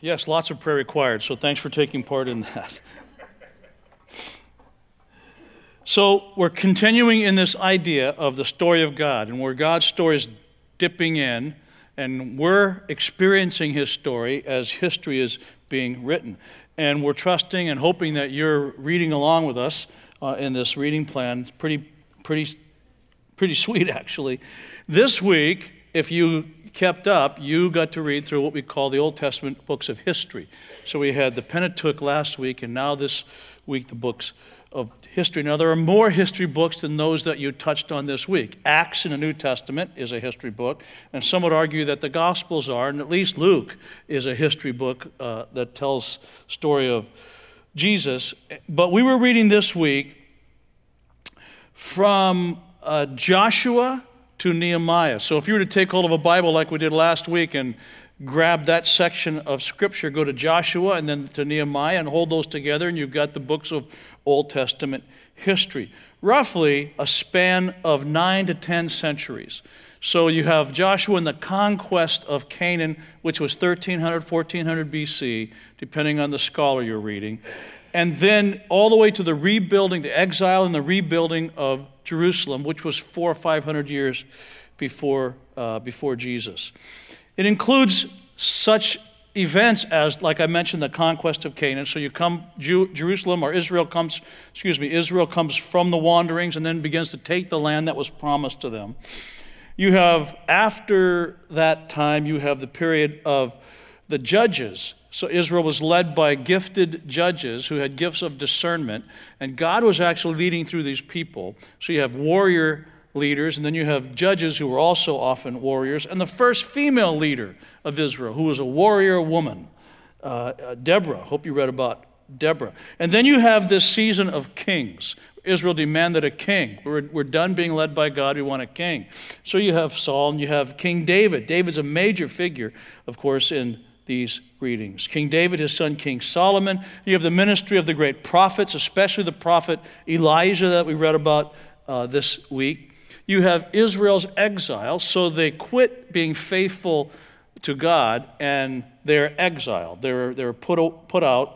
Yes, lots of prayer required, so thanks for taking part in that. So, we're continuing in this idea of the story of God and where God's story is dipping in, and we're experiencing His story as history is being written. And we're trusting and hoping that you're reading along with us uh, in this reading plan. It's pretty, pretty, pretty sweet, actually. This week, if you kept up, you got to read through what we call the Old Testament books of history. So we had the Pentateuch last week, and now this week, the books of history. Now, there are more history books than those that you touched on this week. Acts in the New Testament is a history book, and some would argue that the Gospels are, and at least Luke is a history book uh, that tells story of Jesus. But we were reading this week from uh, Joshua to Nehemiah. So if you were to take hold of a Bible like we did last week and grab that section of Scripture, go to Joshua and then to Nehemiah and hold those together, and you've got the books of Old Testament history. Roughly a span of nine to ten centuries. So you have Joshua and the conquest of Canaan, which was 1300, 1400 BC, depending on the scholar you're reading. And then all the way to the rebuilding, the exile and the rebuilding of Jerusalem, which was four or 500 years before, uh, before Jesus. It includes such events as, like I mentioned, the conquest of Canaan. So you come, Jew, Jerusalem or Israel comes, excuse me, Israel comes from the wanderings and then begins to take the land that was promised to them. You have, after that time, you have the period of the judges. So Israel was led by gifted judges who had gifts of discernment, and God was actually leading through these people. So you have warrior leaders, and then you have judges who were also often warriors, and the first female leader of Israel, who was a warrior woman, uh, uh, Deborah. Hope you read about Deborah. And then you have this season of kings. Israel demanded a king. We're, we're done being led by God, we want a king. So you have Saul and you have King David. David's a major figure, of course, in these readings. King David, his son King Solomon. You have the ministry of the great prophets, especially the prophet Elijah that we read about uh, this week. You have Israel's exile, so they quit being faithful to God and they're exiled. They're, they're put, put out,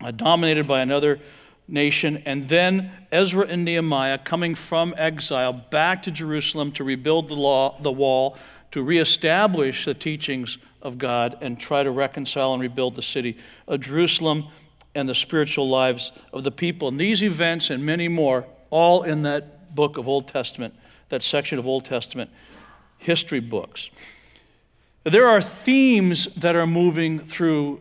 uh, dominated by another nation. And then Ezra and Nehemiah coming from exile back to Jerusalem to rebuild the, law, the wall, to reestablish the teachings of God and try to reconcile and rebuild the city of Jerusalem and the spiritual lives of the people. And these events and many more, all in that book of Old Testament, that section of Old Testament history books. There are themes that are moving through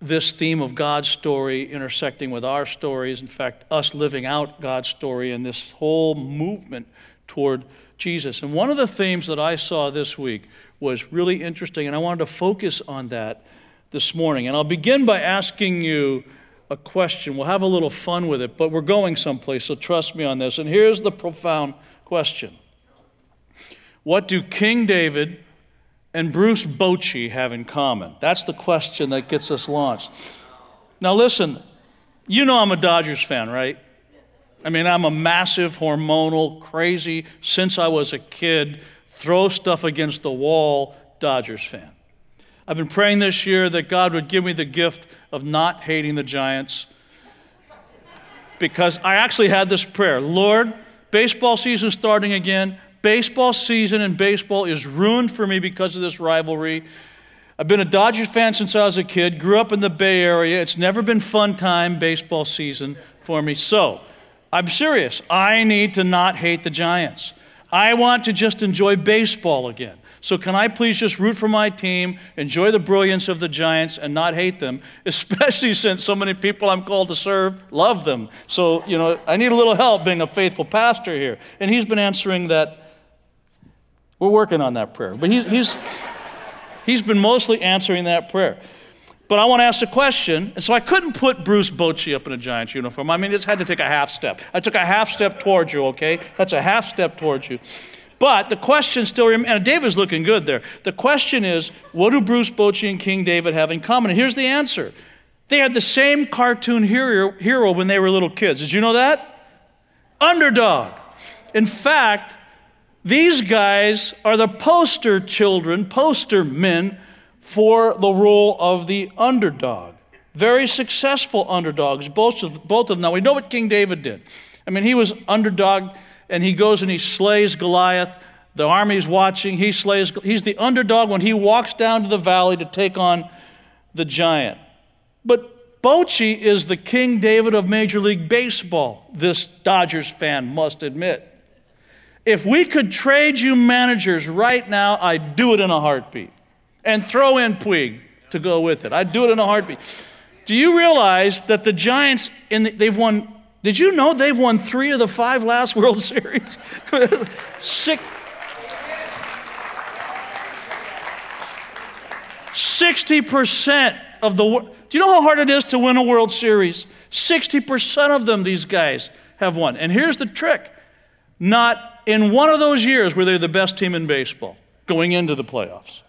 this theme of God's story intersecting with our stories. In fact, us living out God's story and this whole movement toward Jesus. And one of the themes that I saw this week was really interesting, and I wanted to focus on that this morning. And I'll begin by asking you a question. We'll have a little fun with it, but we're going someplace, so trust me on this. And here's the profound question What do King David and Bruce Bochy have in common? That's the question that gets us launched. Now, listen, you know I'm a Dodgers fan, right? I mean, I'm a massive, hormonal, crazy, since I was a kid, throw stuff against the wall Dodgers fan. I've been praying this year that God would give me the gift of not hating the Giants because I actually had this prayer Lord, baseball season starting again. Baseball season and baseball is ruined for me because of this rivalry. I've been a Dodgers fan since I was a kid, grew up in the Bay Area. It's never been fun time baseball season for me. So, I'm serious. I need to not hate the Giants. I want to just enjoy baseball again. So, can I please just root for my team, enjoy the brilliance of the Giants, and not hate them, especially since so many people I'm called to serve love them? So, you know, I need a little help being a faithful pastor here. And he's been answering that. We're working on that prayer. But he's, he's, he's been mostly answering that prayer. But I want to ask a question, and so I couldn't put Bruce Bochy up in a Giants uniform. I mean, just had to take a half step. I took a half step towards you, okay? That's a half step towards you. But the question still remains, and David's looking good there. The question is, what do Bruce Bochy and King David have in common? And here's the answer. They had the same cartoon hero, hero when they were little kids. Did you know that? Underdog. In fact, these guys are the poster children, poster men for the role of the underdog. Very successful underdogs, both of, both of them. Now, we know what King David did. I mean, he was underdog, and he goes and he slays Goliath. The army's watching. He slays, he's the underdog when he walks down to the valley to take on the giant. But Bochy is the King David of Major League Baseball, this Dodgers fan must admit. If we could trade you managers right now, I'd do it in a heartbeat. And throw in Puig to go with it. I'd do it in a heartbeat. Do you realize that the Giants, in the, they've won, did you know they've won three of the five last World Series? Six, 60% of the do you know how hard it is to win a World Series? 60% of them, these guys have won. And here's the trick not in one of those years were they the best team in baseball going into the playoffs.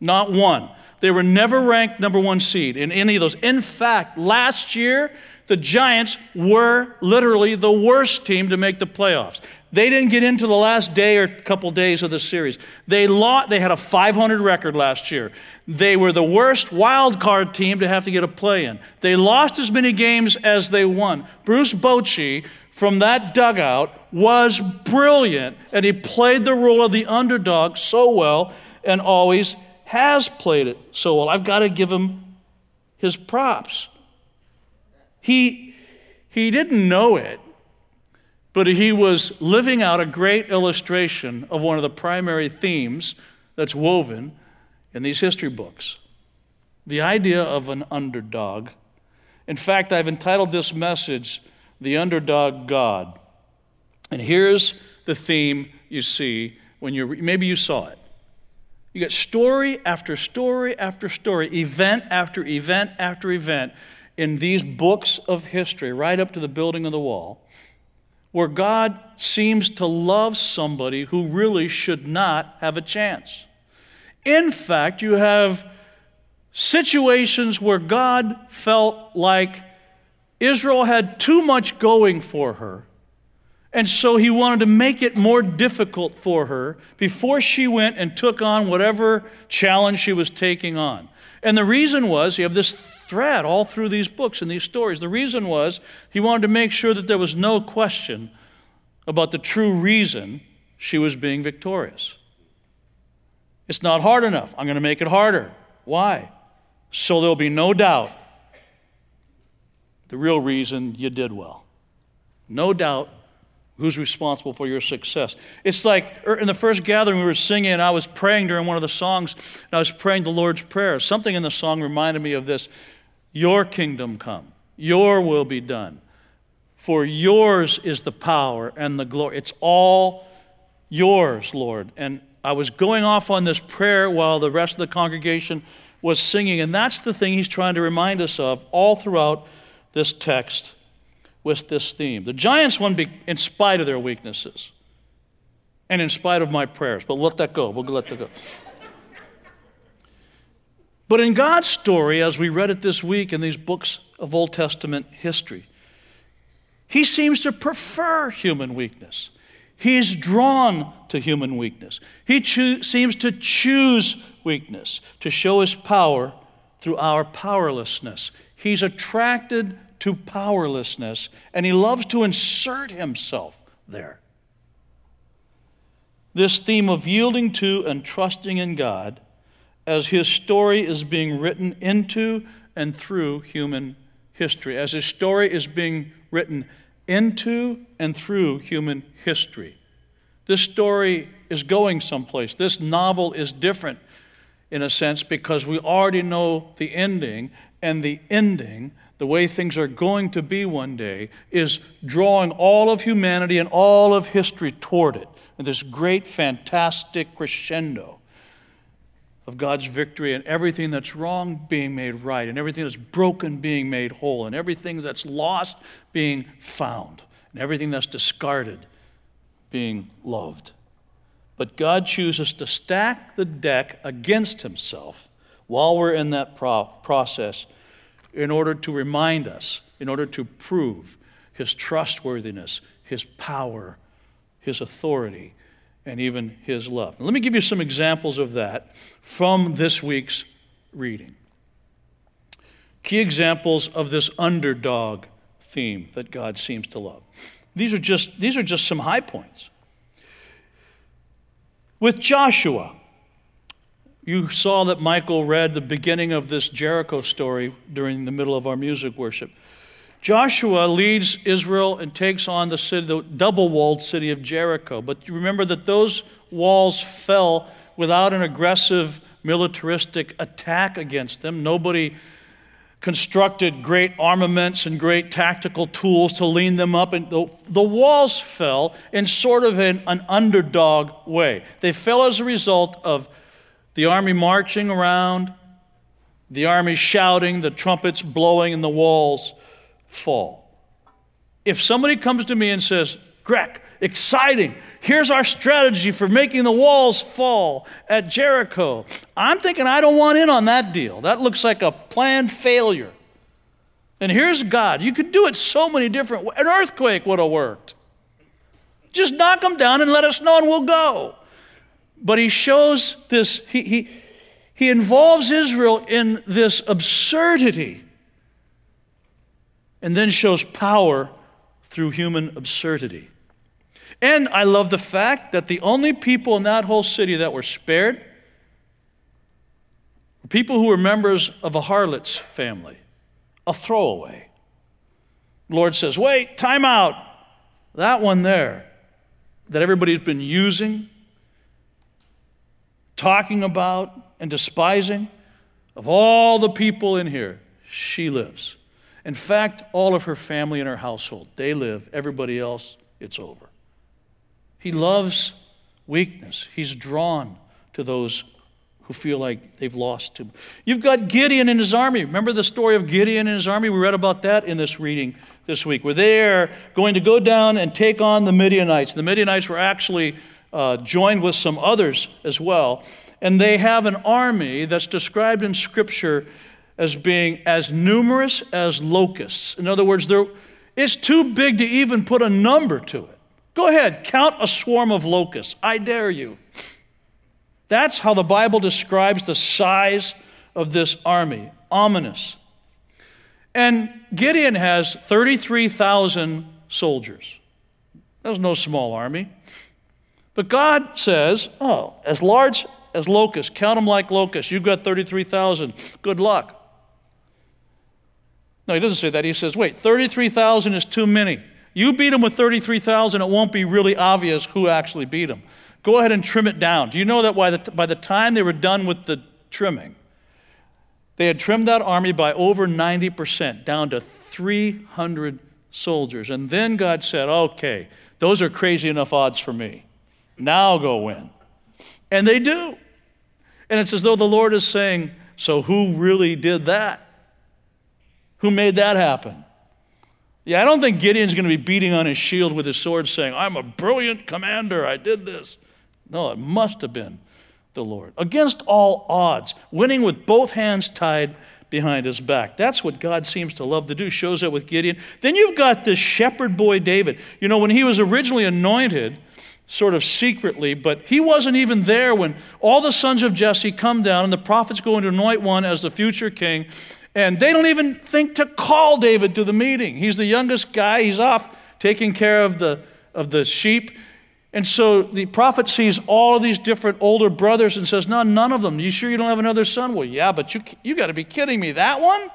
Not one. They were never ranked number one seed in any of those. In fact, last year, the Giants were literally the worst team to make the playoffs. They didn't get into the last day or couple days of the series. They lost, they had a 500 record last year. They were the worst wild card team to have to get a play in. They lost as many games as they won. Bruce Bochy from that dugout was brilliant, and he played the role of the underdog so well and always has played it so well. I've got to give him his props. He, he didn't know it, but he was living out a great illustration of one of the primary themes that's woven in these history books the idea of an underdog. In fact, I've entitled this message, The Underdog God. And here's the theme you see when you're, maybe you saw it. You get story after story after story, event after event after event in these books of history, right up to the building of the wall where God seems to love somebody who really should not have a chance. In fact, you have situations where God felt like Israel had too much going for her. And so he wanted to make it more difficult for her before she went and took on whatever challenge she was taking on. And the reason was you have this thread all through these books and these stories. The reason was he wanted to make sure that there was no question about the true reason she was being victorious. It's not hard enough. I'm going to make it harder. Why? So there'll be no doubt the real reason you did well. No doubt who's responsible for your success. It's like er, in the first gathering we were singing, and I was praying during one of the songs, and I was praying the Lord's Prayer. Something in the song reminded me of this your kingdom come, your will be done. For yours is the power and the glory. It's all yours, Lord. And I was going off on this prayer while the rest of the congregation was singing. And that's the thing he's trying to remind us of all throughout this text with this theme. The giants won in spite of their weaknesses and in spite of my prayers. But let that go. We'll let that go. But in God's story, as we read it this week in these books of Old Testament history, He seems to prefer human weakness. He's drawn to human weakness. He cho- seems to choose weakness to show His power through our powerlessness. He's attracted to powerlessness, and He loves to insert Himself there. This theme of yielding to and trusting in God as his story is being written into and through human history, as his story is being written into and through human history. This story is going someplace. This novel is different in a sense because we already know the ending, and the ending, the way things are going to be one day, is drawing all of humanity and all of history toward it. And this great, fantastic crescendo of God's victory and everything that's wrong being made right, and everything that's broken being made whole, and everything that's lost being found, and everything that's discarded being loved. But God chooses to stack the deck against Himself while we're in that pro- process in order to remind us, in order to prove His trustworthiness, His power, His authority, and even his love. Let me give you some examples of that from this week's reading. Key examples of this underdog theme that God seems to love. These are just, these are just some high points. With Joshua, you saw that Michael read the beginning of this Jericho story during the middle of our music worship. Joshua leads Israel and takes on the, city, the double walled city of Jericho. But remember that those walls fell without an aggressive militaristic attack against them. Nobody constructed great armaments and great tactical tools to lean them up. And the, the walls fell in sort of an, an underdog way. They fell as a result of the army marching around, the army shouting, the trumpets blowing, and the walls fall. If somebody comes to me and says, Greg, exciting, here's our strategy for making the walls fall at Jericho, I'm thinking I don't want in on that deal. That looks like a planned failure. And here's God. You could do it so many different ways. An earthquake would have worked. Just knock them down and let us know, and we'll go. But he shows this, he, he, he involves Israel in this absurdity and then shows power through human absurdity. And I love the fact that the only people in that whole city that were spared were people who were members of a harlot's family, a throwaway. The Lord says, Wait, time out. That one there that everybody's been using, talking about, and despising, of all the people in here, she lives. In fact, all of her family and her household, they live. Everybody else, it's over. He loves weakness. He's drawn to those who feel like they've lost him. You've got Gideon and his army. Remember the story of Gideon and his army? We read about that in this reading this week. Where they're going to go down and take on the Midianites. The Midianites were actually uh, joined with some others as well. And they have an army that's described in Scripture as being as numerous as locusts. In other words, it's too big to even put a number to it. Go ahead, count a swarm of locusts. I dare you. That's how the Bible describes the size of this army ominous. And Gideon has 33,000 soldiers. That's no small army. But God says, oh, as large as locusts, count them like locusts. You've got 33,000. Good luck. No, he doesn't say that. He says, wait, 33,000 is too many. You beat them with 33,000, it won't be really obvious who actually beat them. Go ahead and trim it down. Do you know that by the, by the time they were done with the trimming, they had trimmed that army by over 90%, down to 300 soldiers. And then God said, okay, those are crazy enough odds for me. Now go win. And they do. And it's as though the Lord is saying, so who really did that? Who made that happen? Yeah, I don't think Gideon's going to be beating on his shield with his sword saying, I'm a brilliant commander, I did this. No, it must have been the Lord. Against all odds, winning with both hands tied behind his back. That's what God seems to love to do, shows up with Gideon. Then you've got this shepherd boy David. You know, when he was originally anointed, sort of secretly, but he wasn't even there when all the sons of Jesse come down and the prophets go to anoint one as the future king. And they don't even think to call David to the meeting. He's the youngest guy, he's off taking care of the, of the sheep. And so the prophet sees all of these different older brothers and says, No, none of them. You sure you don't have another son? Well, yeah, but you, you got to be kidding me. That one?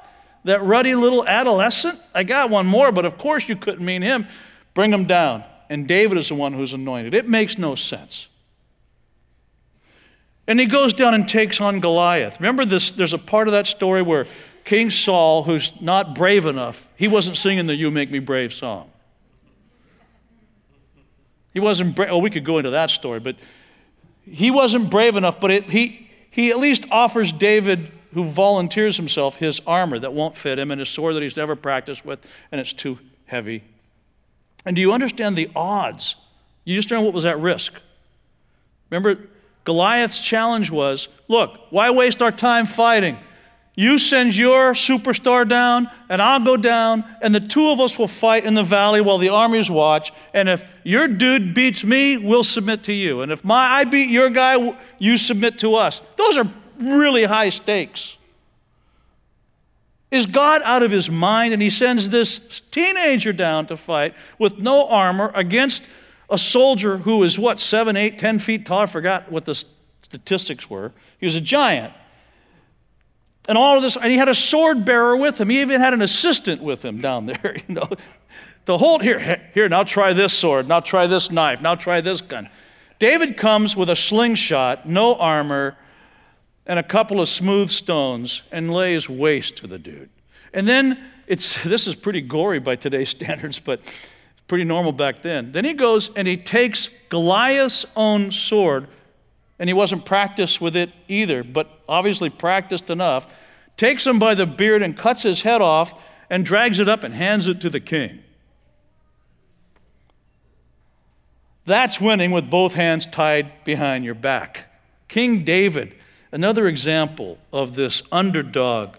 That ruddy little adolescent? I got one more, but of course you couldn't mean him. Bring him down. And David is the one who's anointed. It makes no sense. And he goes down and takes on Goliath. Remember this? There's a part of that story where King Saul, who's not brave enough, he wasn't singing the You Make Me Brave song. He wasn't brave. Oh, we could go into that story, but he wasn't brave enough, but it, he, he at least offers David, who volunteers himself, his armor that won't fit him and his sword that he's never practiced with, and it's too heavy. And do you understand the odds? You just know what was at risk. Remember, Goliath's challenge was look, why waste our time fighting? You send your superstar down, and I'll go down, and the two of us will fight in the valley while the armies watch. And if your dude beats me, we'll submit to you. And if my I beat your guy, you submit to us. Those are really high stakes. Is God out of his mind and he sends this teenager down to fight with no armor against a soldier who is what, seven, eight, ten feet tall? I forgot what the statistics were. He was a giant. And all of this, and he had a sword bearer with him. He even had an assistant with him down there, you know, to hold here, here, now try this sword, now try this knife, now try this gun. David comes with a slingshot, no armor, and a couple of smooth stones and lays waste to the dude. And then it's this is pretty gory by today's standards, but pretty normal back then. Then he goes and he takes Goliath's own sword, and he wasn't practiced with it either, but obviously practiced enough, takes him by the beard and cuts his head off and drags it up and hands it to the king. That's winning with both hands tied behind your back. King David, another example of this underdog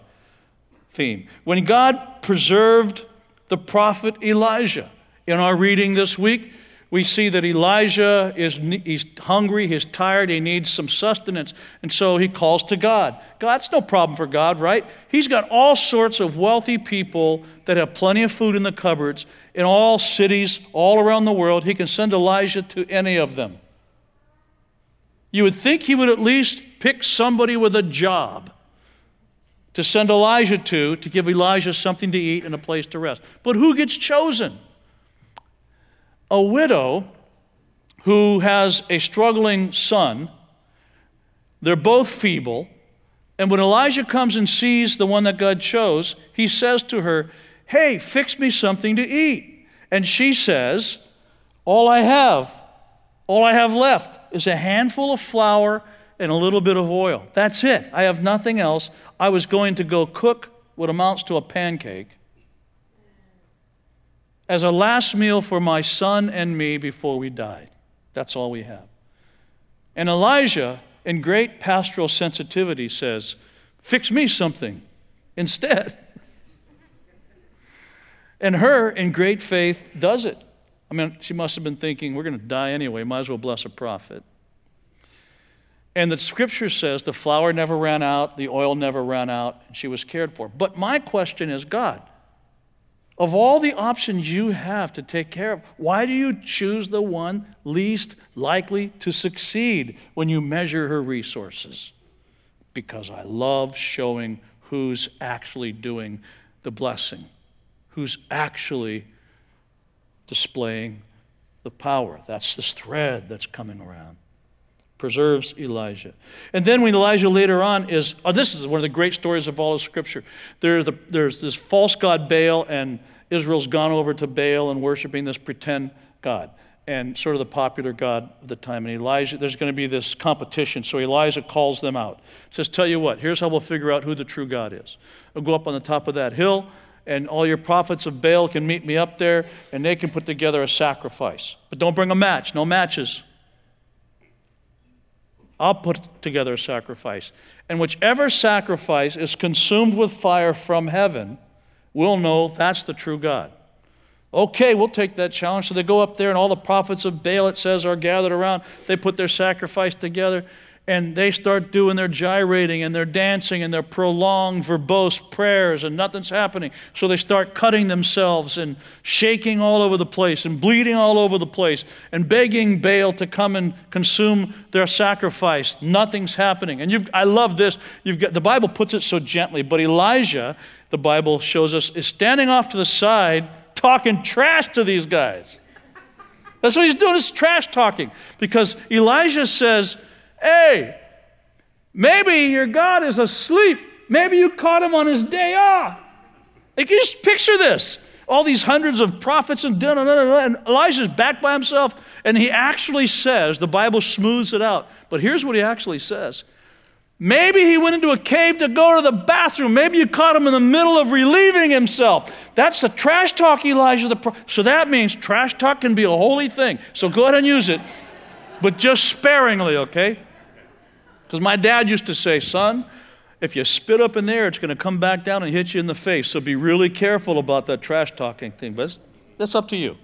theme. When God preserved the prophet Elijah, in our reading this week, we see that Elijah is he's hungry, he's tired, he needs some sustenance, and so he calls to God. God's no problem for God, right? He's got all sorts of wealthy people that have plenty of food in the cupboards in all cities all around the world. He can send Elijah to any of them. You would think he would at least pick somebody with a job to send Elijah to to give Elijah something to eat and a place to rest. But who gets chosen? a widow who has a struggling son. They're both feeble. And when Elijah comes and sees the one that God chose, he says to her, Hey, fix me something to eat. And she says, All I have, all I have left is a handful of flour and a little bit of oil. That's it. I have nothing else. I was going to go cook what amounts to a pancake as a last meal for my son and me before we died. That's all we have. And Elijah, in great pastoral sensitivity, says, Fix me something instead. and her, in great faith, does it. I mean, she must have been thinking, We're going to die anyway, might as well bless a prophet. And the scripture says the flour never ran out, the oil never ran out, and she was cared for. But my question is God, of all the options you have to take care of, why do you choose the one least likely to succeed when you measure her resources? Because I love showing who's actually doing the blessing, who's actually displaying the power. That's this thread that's coming around. Preserves Elijah. And then when Elijah later on is, oh, this is one of the great stories of all of Scripture. There the, there's this false god Baal, and Israel's gone over to Baal and worshiping this pretend god and sort of the popular god of the time. And Elijah, there's going to be this competition. So Elijah calls them out. Says, Tell you what, here's how we'll figure out who the true God is. I'll go up on the top of that hill, and all your prophets of Baal can meet me up there, and they can put together a sacrifice. But don't bring a match, no matches. I'll put together a sacrifice. And whichever sacrifice is consumed with fire from heaven, we'll know that's the true God. Okay, we'll take that challenge. So they go up there, and all the prophets of Baal, it says, are gathered around. They put their sacrifice together, and they start doing their gyrating and their dancing and their prolonged, verbose prayers, and nothing's happening. So they start cutting themselves and shaking all over the place and bleeding all over the place and begging Baal to come and consume their sacrifice. Nothing's happening. And I love this. You've got, the Bible puts it so gently, but Elijah the Bible shows us, is standing off to the side talking trash to these guys. That's what he's doing, is trash talking. Because Elijah says, Hey, maybe your God is asleep. Maybe you caught him on his day off. Like, you just picture this. All these hundreds of prophets and da, da, da, and Elijah's back by himself, and he actually says, the Bible smooths it out. But here's what he actually says Maybe he went into a cave to go to the bathroom. Maybe you caught him in the middle of relieving himself. That's the trash talk, Elijah. The pro- so that means trash talk can be a holy thing. So go ahead and use it, but just sparingly, okay? Because my dad used to say, son, if you spit up in there, it's going to come back down and hit you in the face. So be really careful about that trash talking thing. But that's up to you.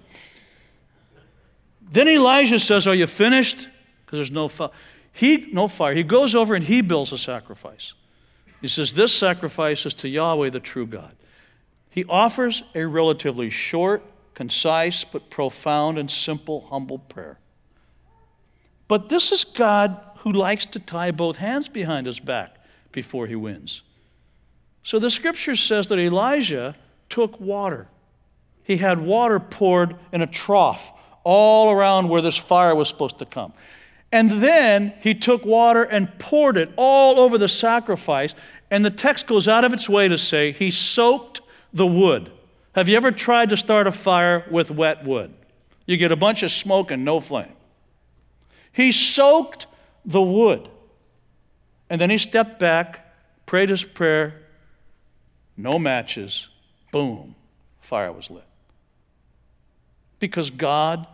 Then Elijah says, Are you finished? Because there's no fire. He, no fire. He goes over and he builds a sacrifice. He says, This sacrifice is to Yahweh, the true God. He offers a relatively short, concise, but profound and simple, humble prayer. But this is God who likes to tie both hands behind his back before he wins. So the scripture says that Elijah took water. He had water poured in a trough all around where this fire was supposed to come. And then he took water and poured it all over the sacrifice. And the text goes out of its way to say he soaked the wood. Have you ever tried to start a fire with wet wood? You get a bunch of smoke and no flame. He soaked the wood. And then he stepped back, prayed his prayer, no matches, boom, fire was lit. Because God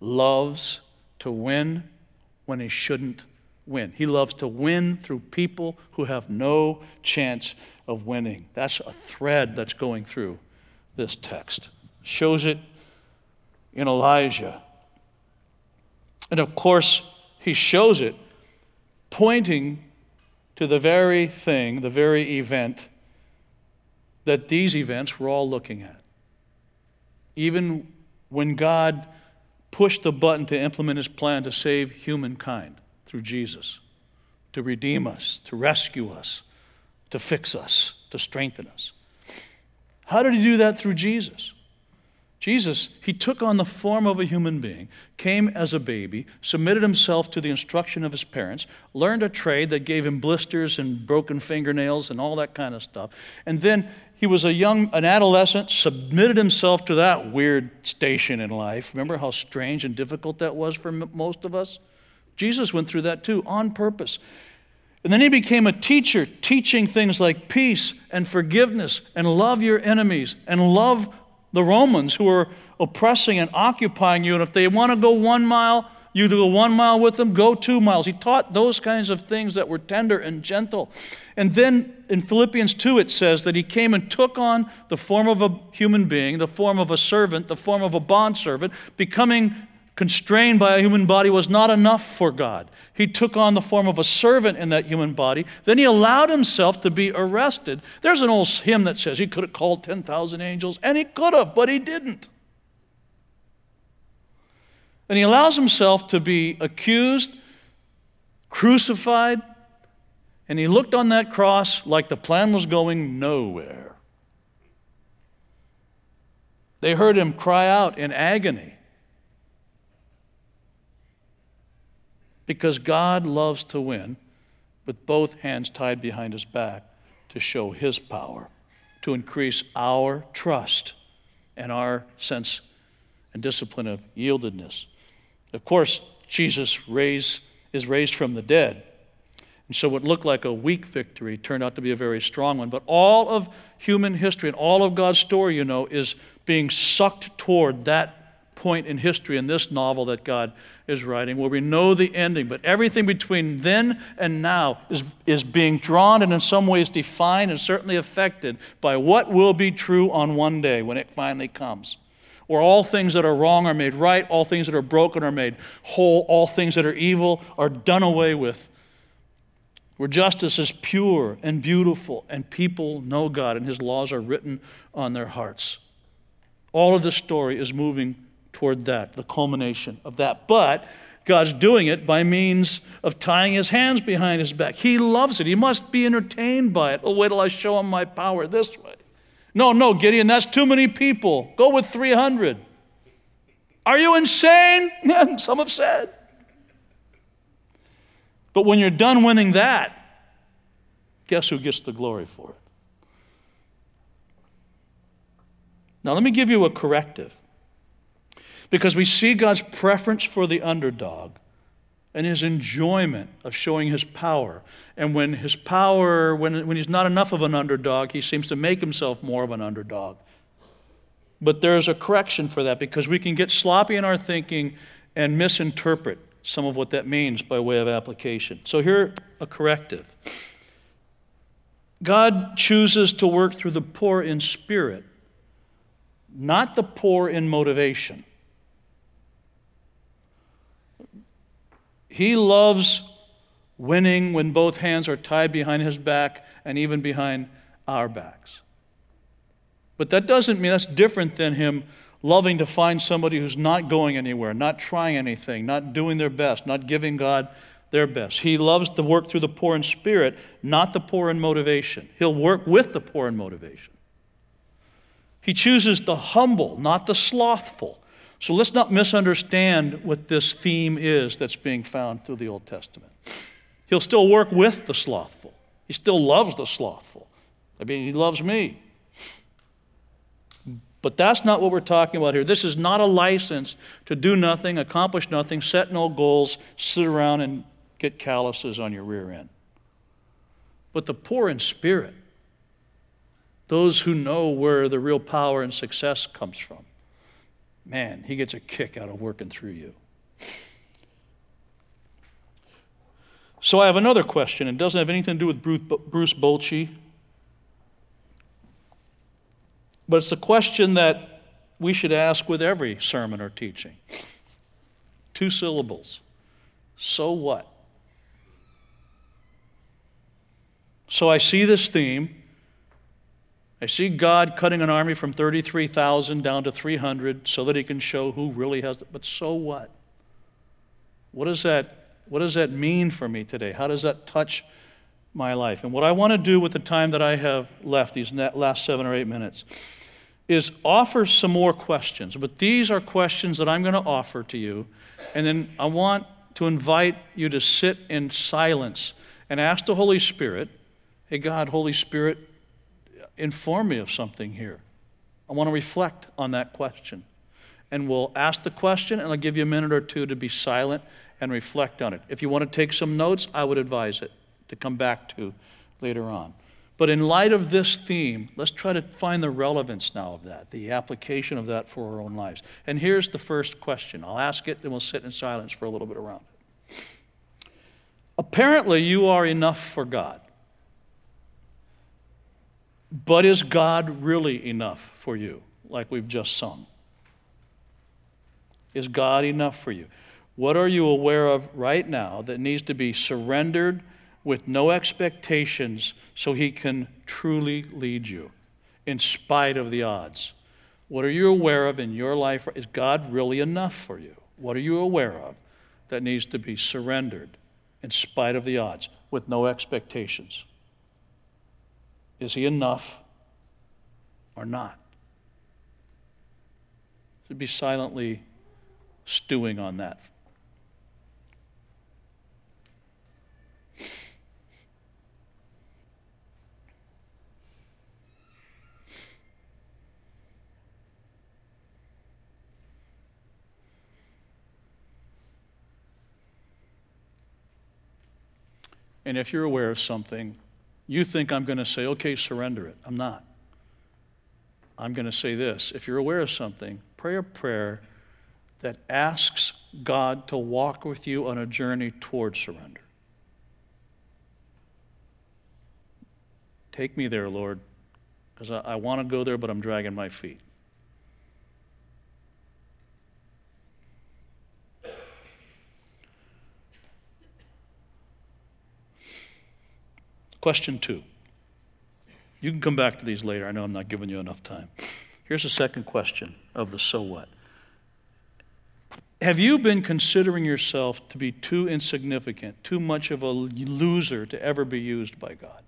loves to win when he shouldn't win. He loves to win through people who have no chance of winning. That's a thread that's going through this text. Shows it in Elijah. And of course, he shows it pointing to the very thing, the very event that these events we're all looking at. Even when God pushed the button to implement his plan to save humankind through Jesus, to redeem us, to rescue us, to fix us, to strengthen us. How did he do that through Jesus? Jesus, he took on the form of a human being, came as a baby, submitted himself to the instruction of his parents, learned a trade that gave him blisters and broken fingernails and all that kind of stuff. And then he was a young, an adolescent, submitted himself to that weird station in life. Remember how strange and difficult that was for most of us? Jesus went through that too, on purpose. And then he became a teacher, teaching things like peace and forgiveness and love your enemies and love the Romans who are oppressing and occupying you. And if they want to go one mile, you go one mile with them, go two miles. He taught those kinds of things that were tender and gentle. And then in Philippians 2, it says that he came and took on the form of a human being, the form of a servant, the form of a bondservant, becoming constrained by a human body was not enough for God. He took on the form of a servant in that human body. Then he allowed himself to be arrested. There's an old hymn that says he could have called 10,000 angels, and he could have, but he didn't. And he allows himself to be accused, crucified, and he looked on that cross like the plan was going nowhere. They heard him cry out in agony. Because God loves to win with both hands tied behind his back to show his power, to increase our trust and our sense and discipline of yieldedness. Of course, Jesus is raised from the dead. And so, what looked like a weak victory turned out to be a very strong one. But all of human history and all of God's story, you know, is being sucked toward that point in history in this novel that God is writing where we know the ending, but everything between then and now is, is being drawn and in some ways defined and certainly affected by what will be true on one day when it finally comes. Where all things that are wrong are made right, all things that are broken are made whole, all things that are evil are done away with. Where justice is pure and beautiful, and people know God, and His laws are written on their hearts. All of this story is moving toward that, the culmination of that. But God's doing it by means of tying his hands behind his back. He loves it. He must be entertained by it. Oh, wait till I show him my power this way. No, no, Gideon, that's too many people. Go with 300. Are you insane? Some have said. But when you're done winning that, guess who gets the glory for it? Now, let me give you a corrective. Because we see God's preference for the underdog and his enjoyment of showing his power. And when his power, when, when he's not enough of an underdog, he seems to make himself more of an underdog. But there's a correction for that because we can get sloppy in our thinking and misinterpret some of what that means by way of application. So here, a corrective. God chooses to work through the poor in spirit, not the poor in motivation. He loves winning when both hands are tied behind his back and even behind our backs. But that doesn't mean that's different than him loving to find somebody who's not going anywhere, not trying anything, not doing their best, not giving God their best. He loves to work through the poor in spirit, not the poor in motivation. He'll work with the poor in motivation. He chooses the humble, not the slothful. So let's not misunderstand what this theme is that's being found through the Old Testament. He'll still work with the slothful. He still loves the slothful. I mean, he loves me. But that's not what we're talking about here. This is not a license to do nothing, accomplish nothing, set no goals, sit around and get calluses on your rear end. But the poor in spirit, those who know where the real power and success comes from, man, he gets a kick out of working through you. So I have another question. It doesn't have anything to do with Bruce Bochy, but it's a question that we should ask with every sermon or teaching. Two syllables. So what? So I see this theme. I see God cutting an army from 33,000 down to 300 so that he can show who really has it. But so what? What does that what does that mean for me today? How does that touch my life? And what I want to do with the time that I have left, these last seven or eight minutes, is offer some more questions. But these are questions that I'm going to offer to you. And then I want to invite you to sit in silence and ask the Holy Spirit, hey, God, Holy Spirit, inform me of something here. I want to reflect on that question. And we'll ask the question, and I'll give you a minute or two to be silent and reflect on it. If you want to take some notes, I would advise it to come back to later on. But in light of this theme, let's try to find the relevance now of that, the application of that for our own lives. And here's the first question. I'll ask it and we'll sit in silence for a little bit around it. Apparently, you are enough for God. But is God really enough for you, like we've just sung? Is God enough for you? What are you aware of right now that needs to be surrendered with no expectations so He can truly lead you in spite of the odds? What are you aware of in your life? Is God really enough for you? What are you aware of that needs to be surrendered in spite of the odds with no expectations? Is He enough or not? To be silently stewing on that And if you're aware of something, you think I'm going to say, okay, surrender it. I'm not. I'm going to say this. If you're aware of something, pray a prayer that asks God to walk with you on a journey toward surrender. Take me there, Lord, because I, I want to go there, but I'm dragging my feet. Question two. You can come back to these later. I know I'm not giving you enough time. Here's the second question of the so what. Have you been considering yourself to be too insignificant, too much of a loser to ever be used by God?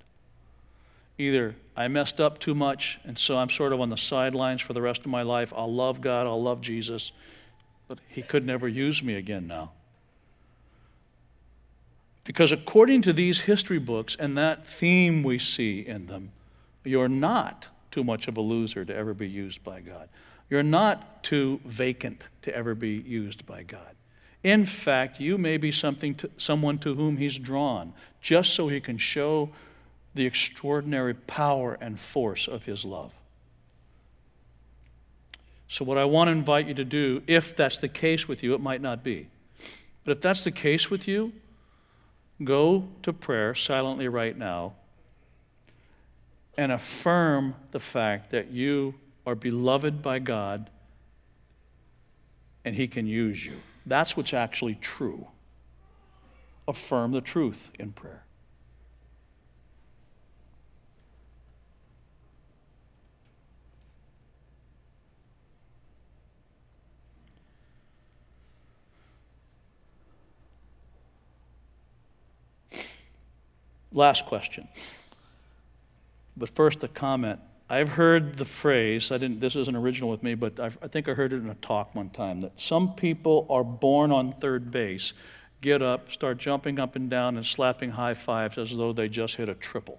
Either I messed up too much, and so I'm sort of on the sidelines for the rest of my life. I'll love God, I'll love Jesus, but He could never use me again now. Because according to these history books and that theme we see in them, you're not too much of a loser to ever be used by God. You're not too vacant to ever be used by God. In fact, you may be something to, someone to whom He's drawn just so He can show the extraordinary power and force of His love. So, what I want to invite you to do, if that's the case with you, it might not be, but if that's the case with you, Go to prayer silently right now and affirm the fact that you are beloved by God and He can use you. That's what's actually true. affirm the truth in prayer. Last question. But first, a comment. I've heard the phrase, I didn't, this isn't original with me, but I've, i think I heard it in a talk one time that some people are born on third base, get up, start jumping up and down and slapping high fives as though they just hit a triple.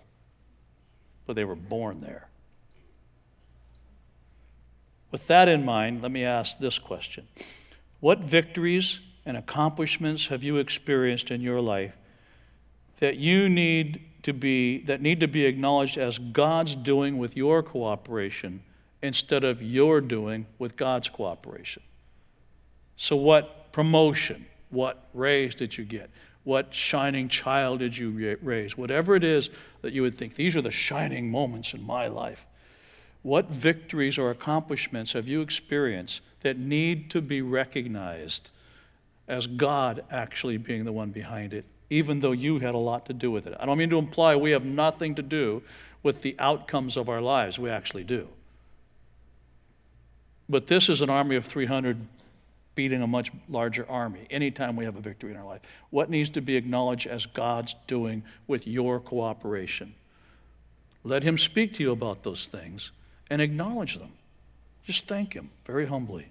But they were born there. With that in mind, let me ask this question What victories and accomplishments have you experienced in your life that you need to be that need to be acknowledged as God's doing with your cooperation instead of your doing with God's cooperation. So what promotion, what raise did you get? What shining child did you raise? Whatever it is that you would think, these are the shining moments in my life. What victories or accomplishments have you experienced that need to be recognized as God actually being the one behind it even though you had a lot to do with it. I don't mean to imply we have nothing to do with the outcomes of our lives. We actually do. But this is an army of 300 beating a much larger army anytime we have a victory in our life. What needs to be acknowledged as God's doing with your cooperation? Let Him speak to you about those things and acknowledge them. Just thank Him very humbly.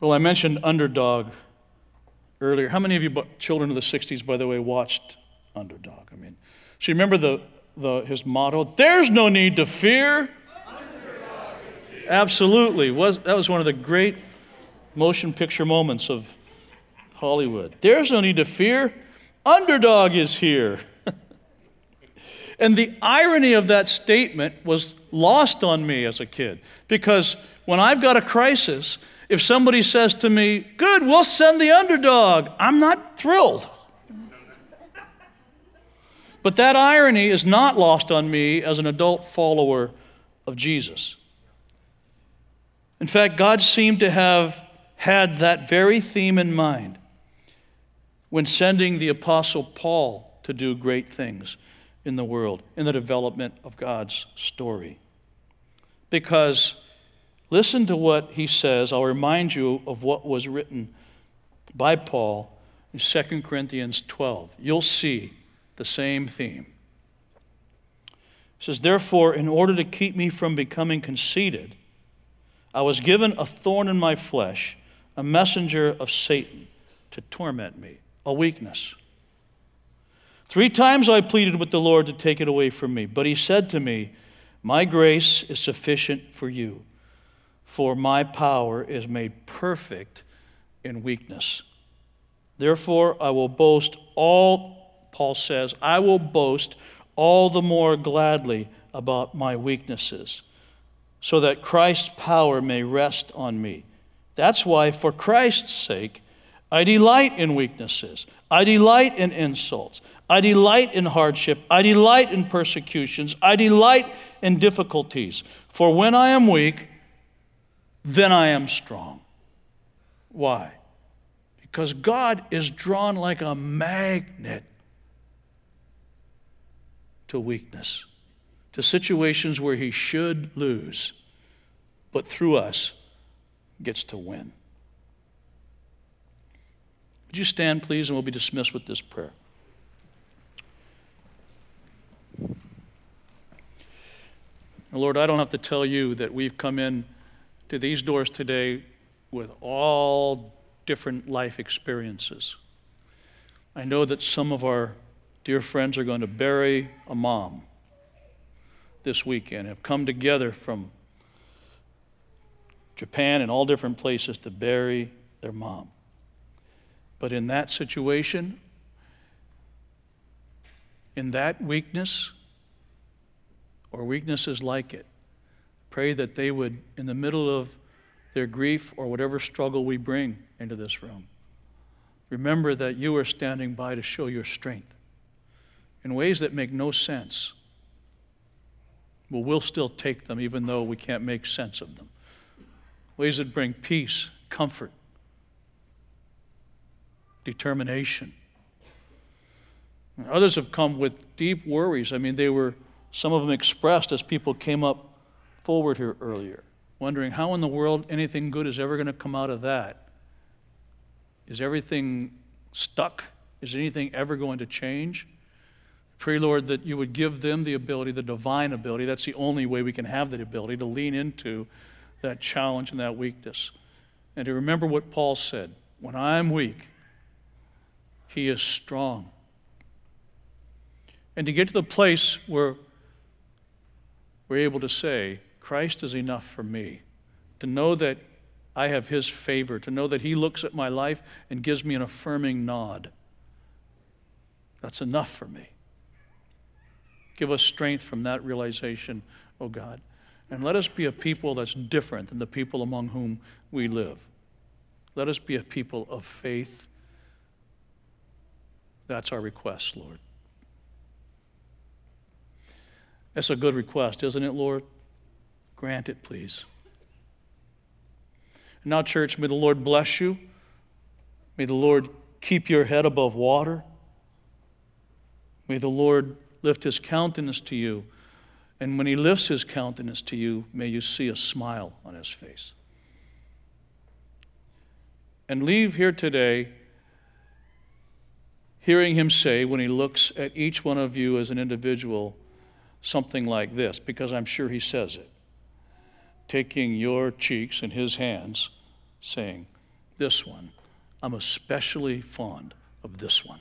Well, I mentioned Underdog earlier. How many of you children of the 60s, by the way, watched Underdog? I mean, so you remember the, the, his motto? There's no need to fear. Absolutely. Was, that was one of the great motion picture moments of Hollywood. There's no need to fear. Underdog is here. and the irony of that statement was lost on me as a kid because when I've got a crisis, if somebody says to me, Good, we'll send the underdog, I'm not thrilled. But that irony is not lost on me as an adult follower of Jesus. In fact, God seemed to have had that very theme in mind when sending the Apostle Paul to do great things in the world, in the development of God's story. Because Listen to what he says. I'll remind you of what was written by Paul in 2 Corinthians 12. You'll see the same theme. He says, Therefore, in order to keep me from becoming conceited, I was given a thorn in my flesh, a messenger of Satan to torment me, a weakness. Three times I pleaded with the Lord to take it away from me, but he said to me, My grace is sufficient for you for my power is made perfect in weakness. Therefore, I will boast all, Paul says, I will boast all the more gladly about my weaknesses, so that Christ's power may rest on me. That's why, for Christ's sake, I delight in weaknesses. I delight in insults. I delight in hardship. I delight in persecutions. I delight in difficulties. For when I am weak, then I am strong. Why? Because God is drawn like a magnet to weakness, to situations where he should lose, but through us gets to win. Would you stand, please, and we'll be dismissed with this prayer. Lord, I don't have to tell you that we've come in to these doors today with all different life experiences. I know that some of our dear friends are going to bury a mom this weekend, have come together from Japan and all different places to bury their mom. But in that situation, in that weakness, or weaknesses like it, pray that they would, in the middle of their grief or whatever struggle we bring into this room, remember that you are standing by to show your strength in ways that make no sense. But we'll still take them even though we can't make sense of them. Ways that bring peace, comfort, determination. Others have come with deep worries. I mean, they were, some of them expressed as people came up forward here earlier, wondering how in the world anything good is ever going to come out of that. Is everything stuck? Is anything ever going to change? Pray, Lord, that you would give them the ability, the divine ability. That's the only way we can have that ability to lean into that challenge and that weakness. And to remember what Paul said when I'm weak, he is strong. And to get to the place where we're able to say, Christ is enough for me. To know that I have His favor, to know that He looks at my life and gives me an affirming nod. That's enough for me. Give us strength from that realization, oh God. And let us be a people that's different than the people among whom we live. Let us be a people of faith that's our request, Lord. That's a good request, isn't it, Lord? Grant it, please. now, church, may the Lord bless you. May the Lord keep your head above water. May the Lord lift his countenance to you. And when he lifts his countenance to you, may you see a smile on his face. And leave here today hearing him say, when he looks at each one of you as an individual, something like this, because I'm sure he says it taking your cheeks in his hands, saying, This one, I'm especially fond of this one.